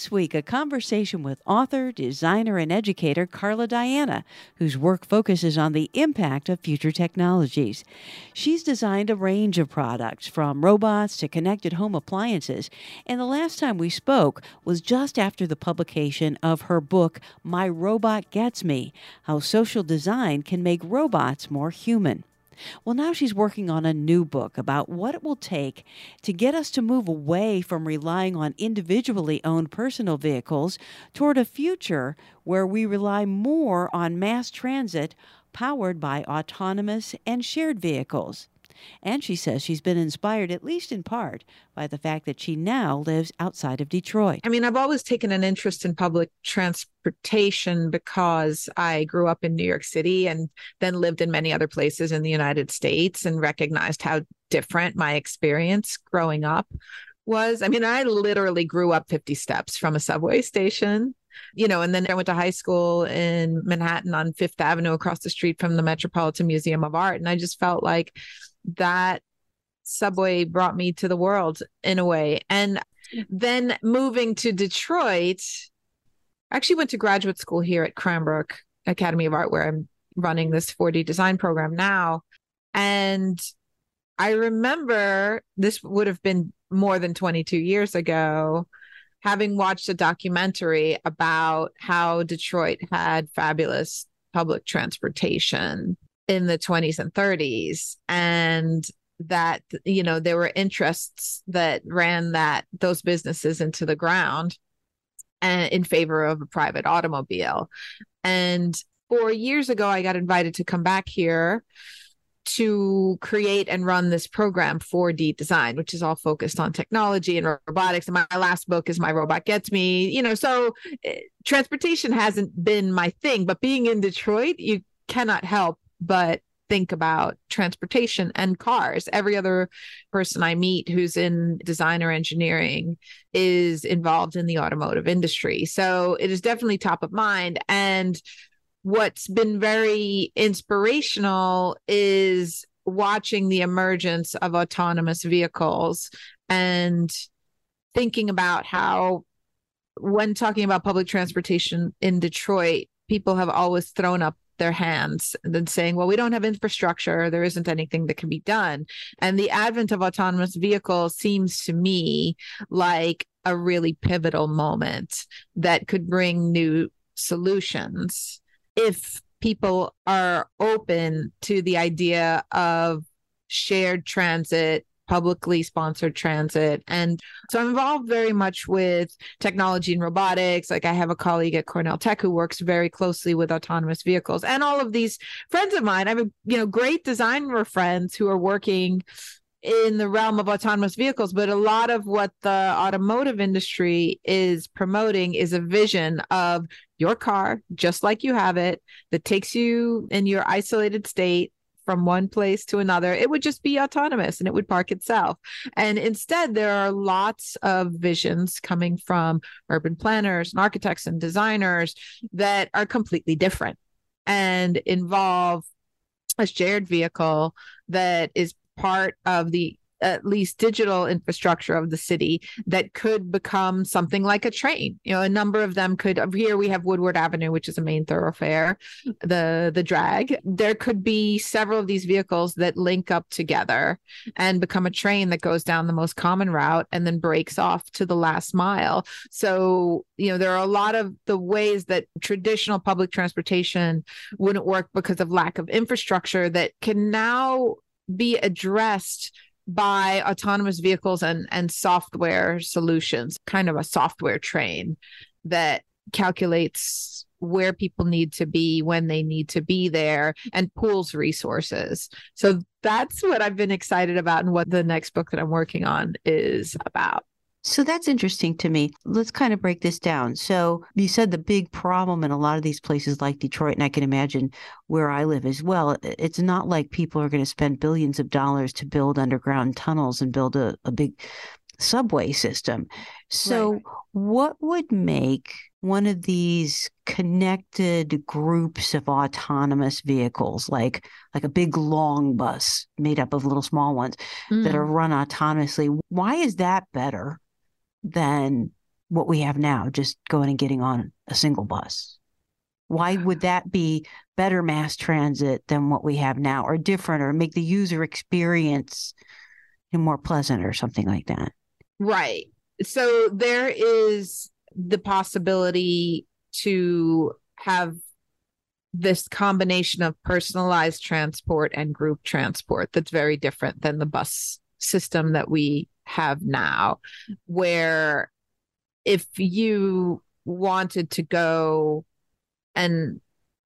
This week, a conversation with author, designer, and educator Carla Diana, whose work focuses on the impact of future technologies. She's designed a range of products, from robots to connected home appliances, and the last time we spoke was just after the publication of her book, My Robot Gets Me How Social Design Can Make Robots More Human. Well, now she's working on a new book about what it will take to get us to move away from relying on individually owned personal vehicles toward a future where we rely more on mass transit powered by autonomous and shared vehicles. And she says she's been inspired, at least in part, by the fact that she now lives outside of Detroit. I mean, I've always taken an interest in public transportation because I grew up in New York City and then lived in many other places in the United States and recognized how different my experience growing up was. I mean, I literally grew up 50 steps from a subway station you know, and then I went to high school in Manhattan on Fifth Avenue across the street from the Metropolitan Museum of Art. And I just felt like that subway brought me to the world in a way. And then moving to Detroit, I actually went to graduate school here at Cranbrook Academy of Art, where I'm running this 4D design program now. And I remember this would have been more than 22 years ago, having watched a documentary about how Detroit had fabulous public transportation in the 20s and 30s and that you know there were interests that ran that those businesses into the ground and in favor of a private automobile and four years ago i got invited to come back here to create and run this program 4D design, which is all focused on technology and robotics. And my last book is My Robot Gets Me. You know, so uh, transportation hasn't been my thing, but being in Detroit, you cannot help but think about transportation and cars. Every other person I meet who's in design or engineering is involved in the automotive industry. So it is definitely top of mind. And what's been very inspirational is watching the emergence of autonomous vehicles and thinking about how when talking about public transportation in Detroit, people have always thrown up their hands and saying, well, we don't have infrastructure. There isn't anything that can be done. And the advent of autonomous vehicles seems to me like a really pivotal moment that could bring new solutions if people are open to the idea of shared transit publicly sponsored transit. And so I'm involved very much with technology and robotics. Like I have a colleague at Cornell Tech who works very closely with autonomous vehicles and all of these friends of mine. I have, you know, great designer friends who are working in the realm of autonomous vehicles, but a lot of what the automotive industry is promoting is a vision of your car, just like you have it, that takes you in your isolated state from one place to another, it would just be autonomous and it would park itself. And instead, there are lots of visions coming from urban planners and architects and designers that are completely different and involve a shared vehicle that is part of the at least digital infrastructure of the city that could become something like a train. You know, a number of them could. Here we have Woodward Avenue, which is a main thoroughfare, the the drag. There could be several of these vehicles that link up together and become a train that goes down the most common route and then breaks off to the last mile. So you know, there are a lot of the ways that traditional public transportation wouldn't work because of lack of infrastructure that can now be addressed by autonomous vehicles and and software solutions kind of a software train that calculates where people need to be when they need to be there and pools resources. So that's what i've been excited about and what the next book that i'm working on is about so that's interesting to me. Let's kind of break this down. So you said the big problem in a lot of these places like Detroit, and I can imagine where I live as well, it's not like people are going to spend billions of dollars to build underground tunnels and build a, a big subway system. So, right. what would make one of these connected groups of autonomous vehicles, like like a big long bus made up of little small ones mm. that are mm. run autonomously, why is that better than what we have now, just going and getting on a single bus? Why would that be better mass transit than what we have now, or different, or make the user experience more pleasant, or something like that? Right. So there is the possibility to have this combination of personalized transport and group transport that's very different than the bus system that we have now, where if you wanted to go and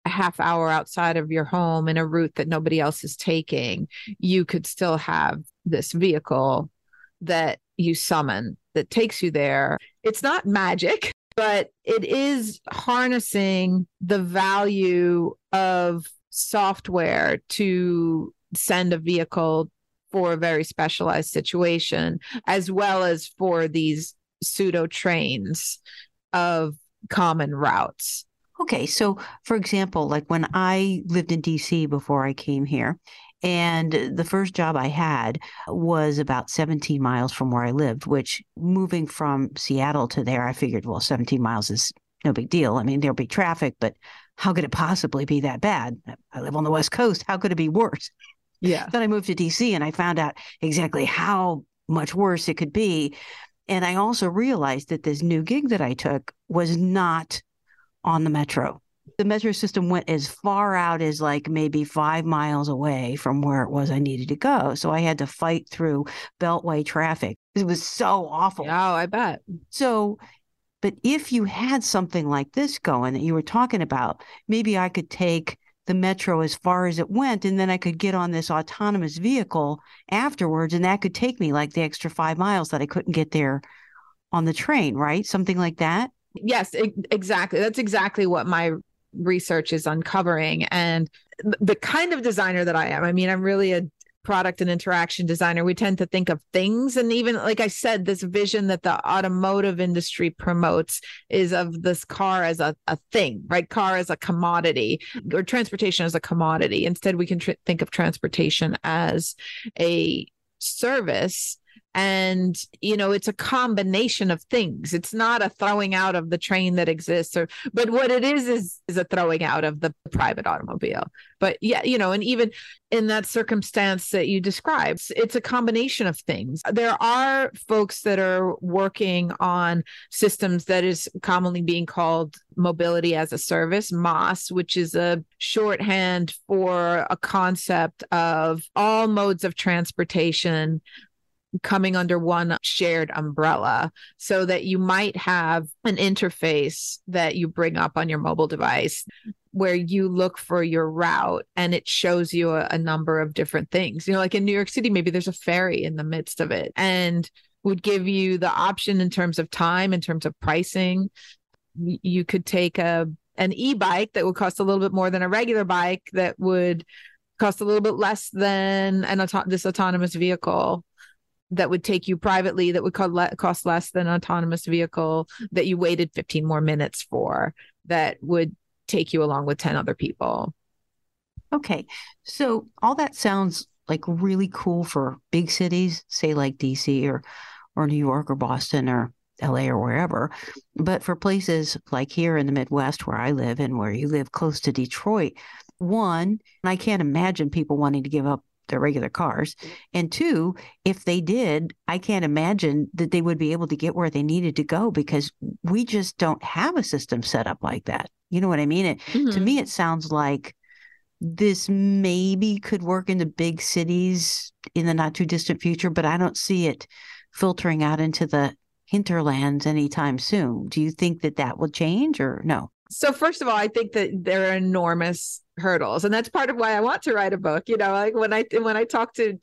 a half hour outside of your home in a route that nobody else is taking, you could still have this vehicle that you summon that takes you there. It's not magic, but it is harnessing the value of software to send a vehicle for a very specialized situation, as well as for these pseudo trains of common routes. Okay. So, for example, like when I lived in DC before I came here, and the first job I had was about 17 miles from where I lived, which moving from Seattle to there, I figured, well, 17 miles is no big deal. I mean, there'll be traffic, but how could it possibly be that bad? I live on the West Coast. How could it be worse? Yeah. Then I moved to DC and I found out exactly how much worse it could be. And I also realized that this new gig that I took was not on the metro the metro system went as far out as like maybe five miles away from where it was I needed to go. So I had to fight through beltway traffic. It was so awful. Oh, I bet. So, but if you had something like this going that you were talking about, maybe I could take the metro as far as it went and then I could get on this autonomous vehicle afterwards and that could take me like the extra five miles that I couldn't get there on the train, right? Something like that. Yes, exactly. That's exactly what my research is uncovering and the kind of designer that I am. I mean, I'm really a product and interaction designer. We tend to think of things. And even like I said, this vision that the automotive industry promotes is of this car as a, a thing, right? Car as a commodity or transportation as a commodity. Instead, we can tr- think of transportation as a service and you know it's a combination of things. It's not a throwing out of the train that exists or but what it is is is a throwing out of the private automobile. But yeah you know and even in that circumstance that you described it's a combination of things. There are folks that are working on systems that is commonly being called mobility as a service MaaS which is a shorthand for a concept of all modes of transportation coming under one shared umbrella so that you might have an interface that you bring up on your mobile device where you look for your route and it shows you a, a, number of different things. You know, like in New York City, maybe there's a ferry in the midst of it and would give you the option in terms of time, in terms of pricing. You could take a an e-bike that would cost a little bit more than a regular bike that would cost a little bit less than an auto- this autonomous vehicle that would take you privately that would cost less than an autonomous vehicle that you waited 15 more minutes for that would take you along with 10 other people. Okay. So all that sounds like really cool for big cities, say like DC or or New York or Boston or LA or wherever. But for places like here in the Midwest where I live and where you live close to Detroit, one, I can't imagine people wanting to give up their regular cars. And two, if they did, I can't imagine that they would be able to get where they needed to go because we just don't have a system set up like that. You know what I mean? It, mm-hmm. To me, it sounds like this maybe could work in the big cities in the not too distant future, but I don't see it filtering out into the hinterlands anytime soon. Do you think that that will change or no? So, first of all, I think that there are enormous hurdles and that's part of why i want to write a book you know like when i when i talk to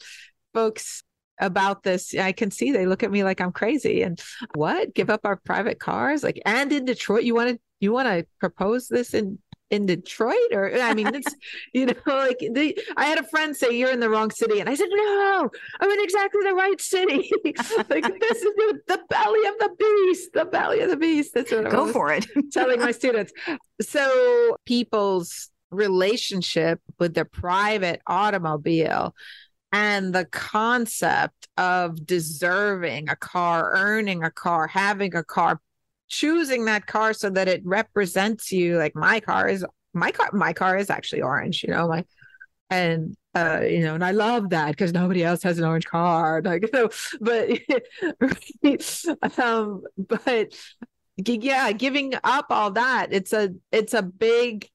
folks about this i can see they look at me like i'm crazy and what? Give up our private cars? Like and in detroit you want to you want to propose this in in Detroit or I mean it's you know like the, I had a friend say you're in the wrong city and I said no I'm in exactly the right city. Like this is the, the, belly of the beast the belly of the beast. That's what I go for it. telling my students. So people's relationship with their private automobile and the concept of deserving a car earning a car having a car choosing that car so that it represents you like my car is my car my car is actually orange you know my and uh you know and i love that because nobody else has an orange car like know but um but yeah giving up all that it's a it's a big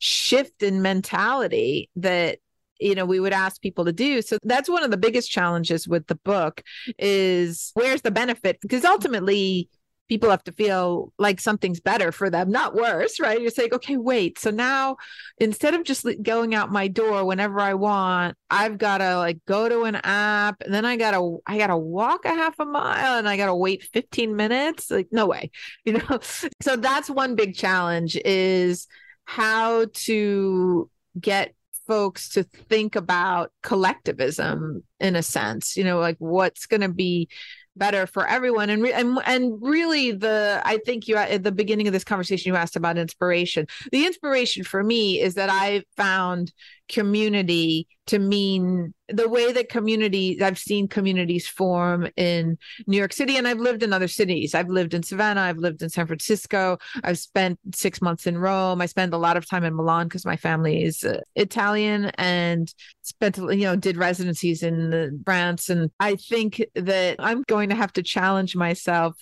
shift in mentality that you know we would ask people to do. So that's one of the biggest challenges with the book is where's the benefit? Because ultimately people have to feel like something's better for them, not worse, right? You're saying, okay, wait. So now instead of just going out my door whenever I want, I've got to like go to an app and then I got to, I got to walk a half a mile and I got to wait 15 minutes. Like, no way, you know? So that's one big challenge is how to get folks to think about collectivism in a sense you know like what's going to be better for everyone and re- and and really the I think you at the beginning of this conversation you asked about inspiration. The inspiration for me is that I found community to mean the way that communities I've seen communities form in New York City and I've lived in other cities. I've lived in Savannah, I've lived in San Francisco, I've spent 6 months in Rome. I spent a lot of time in Milan because my family is uh, Italian and spent you know did residencies in France and I think that I'm going to have to challenge myself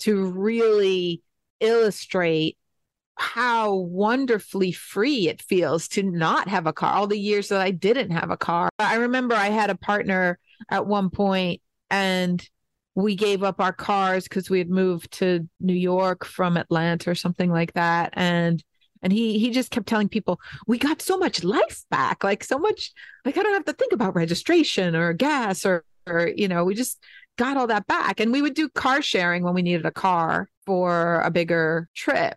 to really illustrate how wonderfully free it feels to not have a car all the years that I didn't have a car. I remember I had a partner at one point and we gave up our cars because we had moved to New York from Atlanta or something like that. And and he he just kept telling people, we got so much life back, like so much like I don't have to think about registration or gas or or you know, we just got all that back. And we would do car sharing when we needed a car for a bigger trip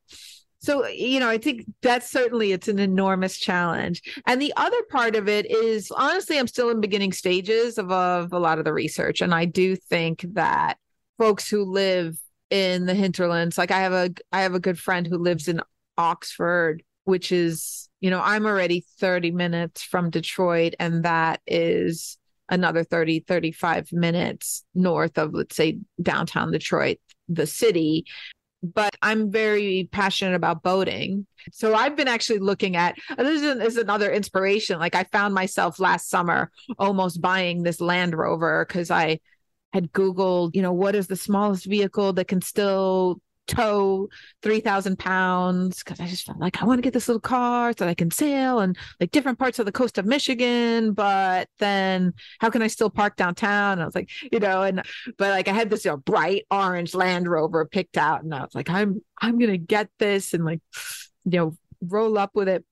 so you know i think that's certainly it's an enormous challenge. And the other part of it is honestly i'm still in beginning stages of, of a lot of the research. And i do think that folks who live in the hinterlands like i have a i have a good friend who lives in oxford which is you know i'm already 30 minutes from detroit and that is another 30 35 minutes north of let's say downtown detroit the city but I'm very passionate about boating. So I've been actually looking at this is another inspiration. Like I found myself last summer almost buying this Land Rover because I had Googled, you know, what is the smallest vehicle that can still tow 3000 pounds. Because i just felt like i want to get this little car so that i can sail and like different parts of the coast of michigan but then how can i still park downtown? And i was like you know and but like i had this you know bright orange land rover picked out and i was like i'm i'm gonna get this and like you know roll up with it.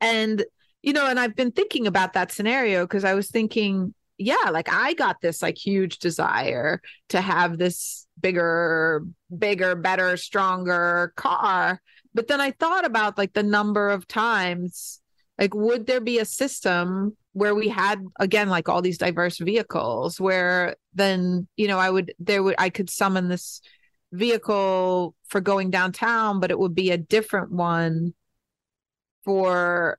And you know and i've been thinking about that scenario because i was thinking yeah like i got this like huge desire to have this bigger, bigger, better, stronger car. But then I thought about like the number of times, like, would there be a system where we had again like all these diverse vehicles where then you know i would there would i could summon this vehicle for going downtown but it would be a different one for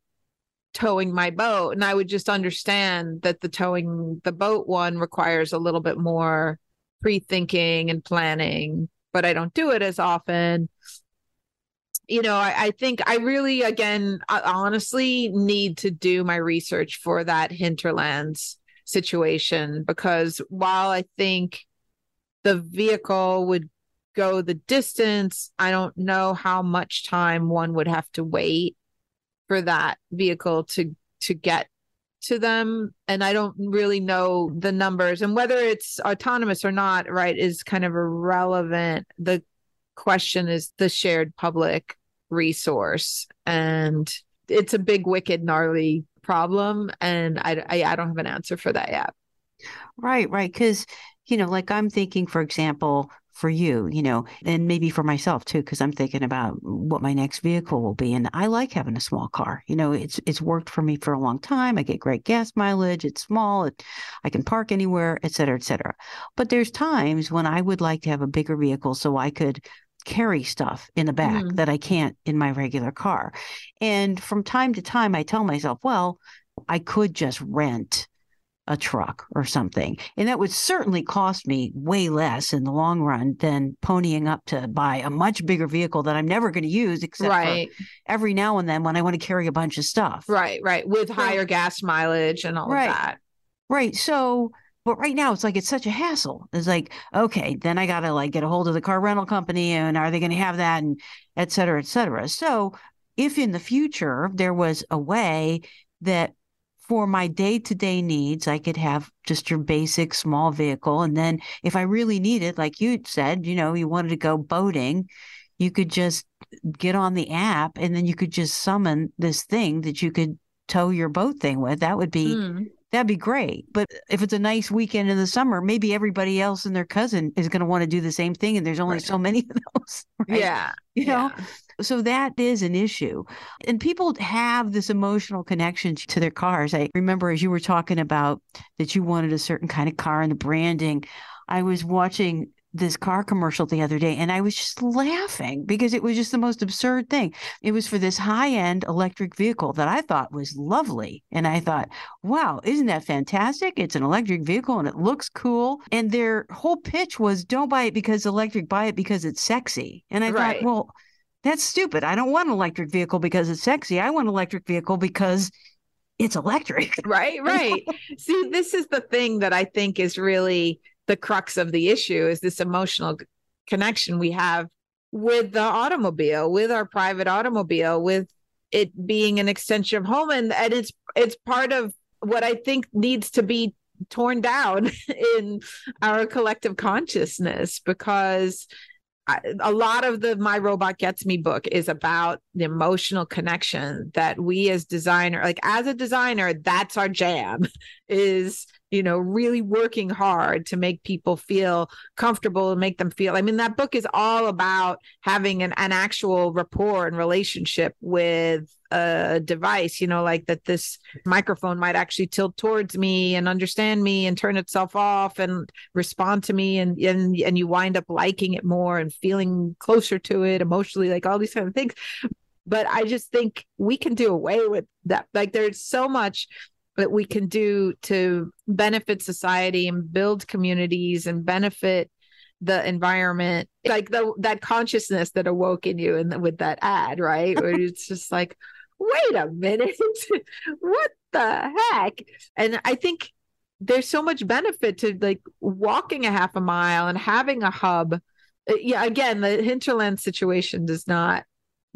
towing my boat and i would just understand that the towing the boat one requires a little bit more pre-thinking and planning but i don't do it as often. You know I, I, think i really again I honestly need to do my research for that hinterlands situation because while i think the vehicle would go the distance i don't know how much time one would have to wait for that vehicle to to get to them. And i don't really know the numbers and whether it's autonomous or not right is kind of irrelevant. The question is the shared public resource. And it's a big wicked gnarly problem. And i i, I don't have an answer for that yet. Right right. Because you know like i'm thinking for example for you, you know, and maybe for myself too, because I'm thinking about what my next vehicle will be. And I like having a small car. You know, it's it's worked for me for a long time. I get great gas mileage. It's small. It, I can park anywhere, et cetera, et cetera. But there's times when I would like to have a bigger vehicle so I could carry stuff in the back mm. that I can't in my regular car. And from time to time, I tell myself, well, I could just rent a truck or something. And that would certainly cost me way less in the long run than ponying up to buy a much bigger vehicle that I'm never going to use except right. every now and then when I want to carry a bunch of stuff. Right, right. With higher gas mileage and all right, of that. Right. So but right now it's like it's such a hassle. It's like, okay, then I gotta like get a hold of the car rental company and are they gonna have that and et cetera, et cetera. So if in the future there was a way that for my day to day needs, I could have just your basic small vehicle. And then if I really needed, like you said, you know, you wanted to go boating, you could just get on the app and then you could just summon this thing that you could tow your boat thing with. That would be. Mm. That'd be great. But if it's a nice weekend in the summer, maybe everybody else and their cousin is going to want to do the same thing. And there's only right. so many of those. Right? Yeah. You know? Yeah. So that is an issue. And people have this emotional connection to their cars. I remember as you were talking about that you wanted a certain kind of car and the branding, I was watching this car commercial the other day and I was just laughing because it was just the most absurd thing. It was for this high end electric vehicle that I thought was lovely. And I thought, wow, isn't that fantastic? It's an electric vehicle and it looks cool. And their whole pitch was don't buy it because electric, buy it because it's sexy. And I right. thought, well, that's stupid. I don't want an electric vehicle because it's sexy. I want an electric vehicle because it's electric. Right, right. See, this is the thing that I think is really the crux of the issue is this emotional connection we have with the automobile, with our private automobile, with it being an extension of home and, and it's it's part of what I think needs to be torn down in our collective consciousness because a lot of the my robot gets me book is about the emotional connection that we as designer like as a designer that's our jam is you know really working hard to make people feel comfortable and make them feel i mean that book is all about having an, an actual rapport and relationship with a device, you know, like that this microphone might actually tilt towards me and understand me and turn itself off and respond to me and and and you wind up liking it more and feeling closer to it emotionally, like all these kind of things. But I just think we can do away with that. Like there's so much that we can do to benefit society and build communities and benefit the environment like the that consciousness that awoke in you and with that ad right where it's just like wait a minute, what the heck? And I think there's so much benefit to like walking a half a mile and having a hub. Uh, yeah, again, the hinterland situation does not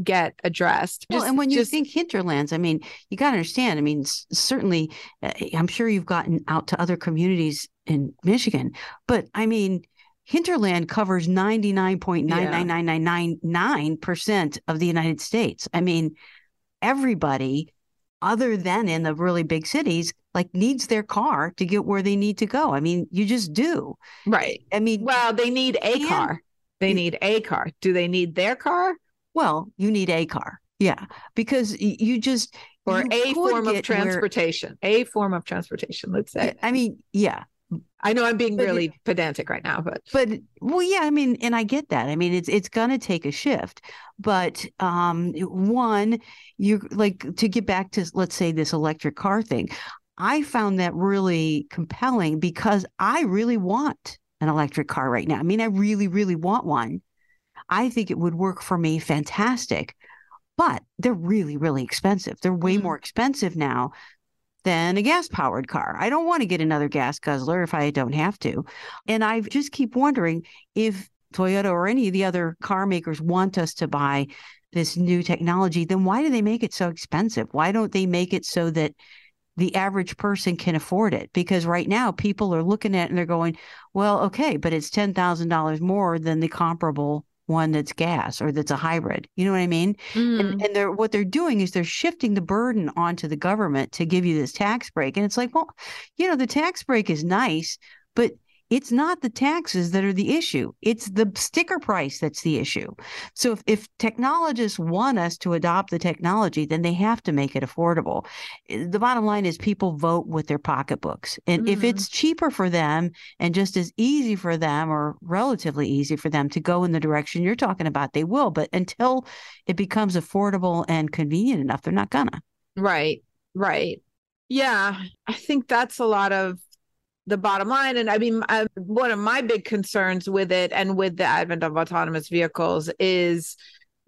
get addressed. Just, well, and when you just, think hinterlands, I mean, you got to understand. I mean, s- certainly, uh, I'm sure you've gotten out to other communities in Michigan, but I mean, hinterland covers 99.99999% of the United States. I mean, everybody other than in the really big cities like needs their car to get where they need to go. I mean, you just do. Right. I mean, well, they need a and, car. They need a car. Do they need their car? Well, you need a car. Yeah, because you just or you a form of transportation. Where, a form of transportation, let's say. I mean, yeah. I know I'm being really but, pedantic right now, but but well, yeah, I mean, and I get that. I mean, it's it's gonna take a shift, but um, one, you like to get back to let's say this electric car thing. I found that really compelling because I really want an electric car right now. I mean, I really, really want one. I think it would work for me fantastic, but they're really, really expensive. They're way mm-hmm. more expensive now than a gas powered car. I don't want to get another gas guzzler if I don't have to. And I just keep wondering if Toyota or any of the other car makers want us to buy this new technology, then why do they make it so expensive? Why don't they make it so that the average person can afford it? Because right now people are looking at it and they're going, well, okay, but it's $10,000 more than the comparable one that's gas or that's a hybrid. You know what I mean? Mm. And, and they're what they're doing is they're shifting the burden onto the government to give you this tax break. And it's like, well, you know, the tax break is nice, but it's not the taxes that are the issue. It's the sticker price that's the issue. So if, if technologists want us to adopt the technology, then they have to make it affordable. The bottom line is people vote with their pocketbooks. And mm-hmm. if it's cheaper for them and just as easy for them or relatively easy for them to go in the direction you're talking about, they will. But until it becomes affordable and convenient enough, they're not gonna. Right. Right. Yeah, I think that's a lot of the bottom line. And I mean, one of my big concerns with it and with the advent of autonomous vehicles is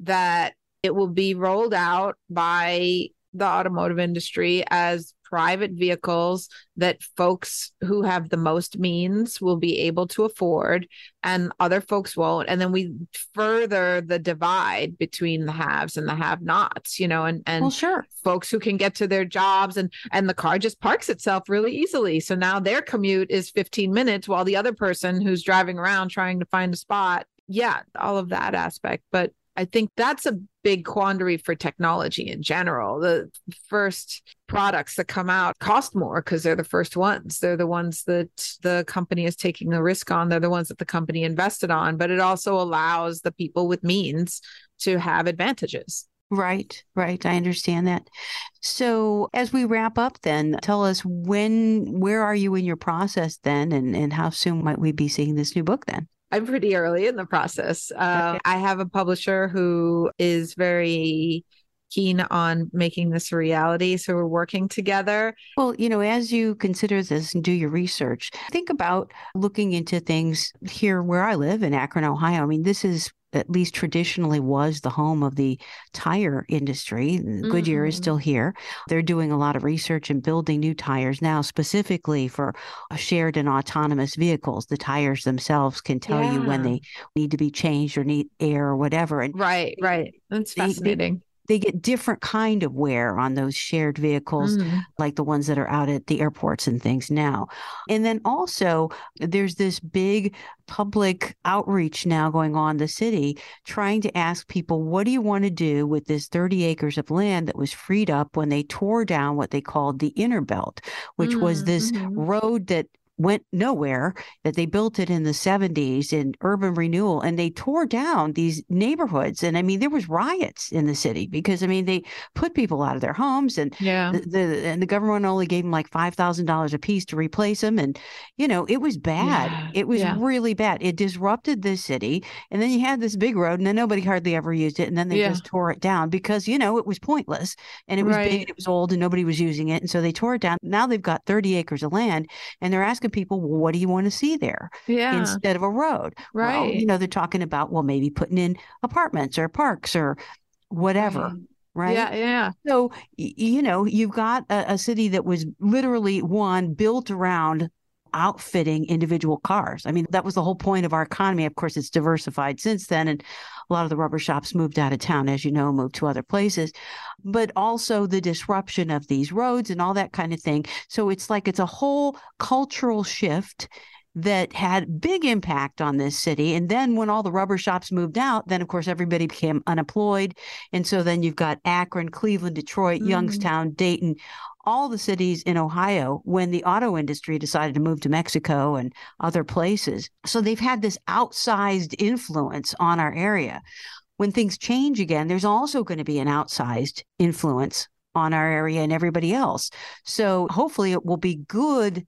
that it will be rolled out by the automotive industry as private vehicles that folks who have the most means will be able to afford and other folks won't. And then we further the divide between the haves and the have nots you know and and well, sure. folks who can get to their jobs and and the car just parks itself really easily. So now their commute is 15 minutes while the other person who's driving around trying to find a spot. Yeah all of that aspect but I think that's a big quandary for technology in general. The first products that come out cost more because they're the first ones. They're the ones that the company is taking a risk on. They're the ones that the company invested on, but it also allows the people with means to have advantages. Right, right. I understand that. So, as we wrap up, then tell us when, where are you in your process then, and, and how soon might we be seeing this new book then? I'm pretty early in the process. Uh, okay. I have a publisher who is very keen on making this a reality. So we're working together. Well, you know, as you consider this and do your research, think about looking into things here where I live in Akron, Ohio. I mean, this is at least traditionally was the home of the tire industry. Mm-hmm. Goodyear is mm-hmm. still here. They're doing a lot of research and building new tires now, specifically for shared and autonomous vehicles. The tires themselves can tell yeah. you when they need to be changed or need air or whatever. And right, right. That's fascinating. They, they get different kind of wear on those shared vehicles mm. like the ones that are out at the airports and things now and then also there's this big public outreach now going on the city trying to ask people what do you want to do with this 30 acres of land that was freed up when they tore down what they called the inner belt which mm, was this mm-hmm. road that went nowhere that they built it in the 70s in urban renewal and they tore down these neighborhoods and i mean there was riots in the city because i mean they put people out of their homes and yeah the, the and the government only gave them like $5000 a piece to replace them and you know it was bad yeah. it was yeah. really bad it disrupted the city and then you had this big road and then nobody hardly ever used it and then they yeah. just tore it down because you know it was pointless and it was right. big and it was old and nobody was using it and so they tore it down now they've got 30 acres of land and they're asking asking people, well, what do you want to see there? Yeah. Instead of a road. Right. Well, you know, they're talking about, well, maybe putting in apartments or parks or whatever. Right. Right. Yeah. Yeah. So, you know, you've got a, a city that was literally one built around outfitting individual cars. I mean, that was the whole point of our economy. Of course, it's diversified since then. And a lot of the rubber shops moved out of town, as you know, moved to other places, but also the disruption of these roads and all that kind of thing. So it's like it's a whole cultural shift that had big impact on this city. And then when all the rubber shops moved out, then of course everybody became unemployed. And so then you've got Akron, Cleveland, Detroit, mm-hmm. Youngstown, Dayton, all the cities in Ohio when the auto industry decided to move to Mexico and other places. So they've had this outsized influence on our area. When things change again, there's also going to be an outsized influence on our area and everybody else. So hopefully it will be good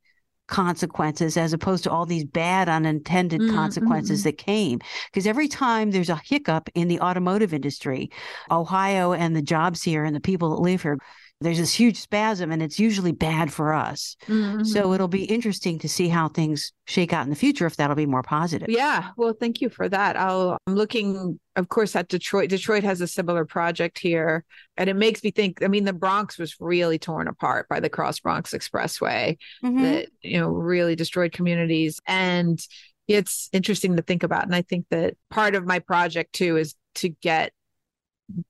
consequences as opposed to all these bad unintended mm-hmm. consequences that came. Because every time there's a hiccup in the automotive industry, Ohio and the jobs here and the people that live here there's this huge spasm and it's usually bad for us. Mm-hmm. So it'll be interesting to see how things shake out in the future if that'll be more positive. Yeah. Well, thank you for that. I'll, I'm looking, of course, at Detroit. Detroit has a similar project here. And it makes me think, I mean, the Bronx was really torn apart by the Cross Bronx Expressway mm-hmm. that, you know, really destroyed communities. And it's interesting to think about. And I think that part of my project too is to get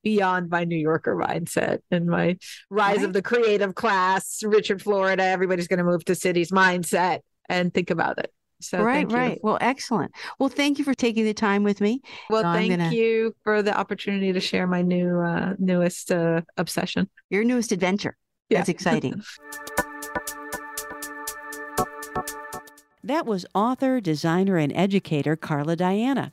beyond my New Yorker mindset and my rise right. of the creative class, Richard Florida, everybody's going to move to cities mindset and think about it. So right, right. Well, excellent. Well, thank you for taking the time with me. Well, thank gonna... you for the opportunity to share my new uh, newest uh, obsession. Your newest adventure. Yeah. That's exciting. That was author, designer, and educator Carla Diana.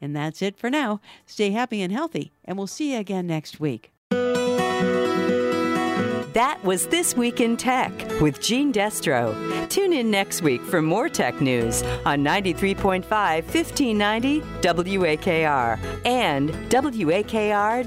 And that's it for now. Stay happy and healthy, and we'll see you again next week. That was This Week in Tech with Gene Destro. Tune in next week for more tech news on 93.5 1590 WAKR and WAKR.net.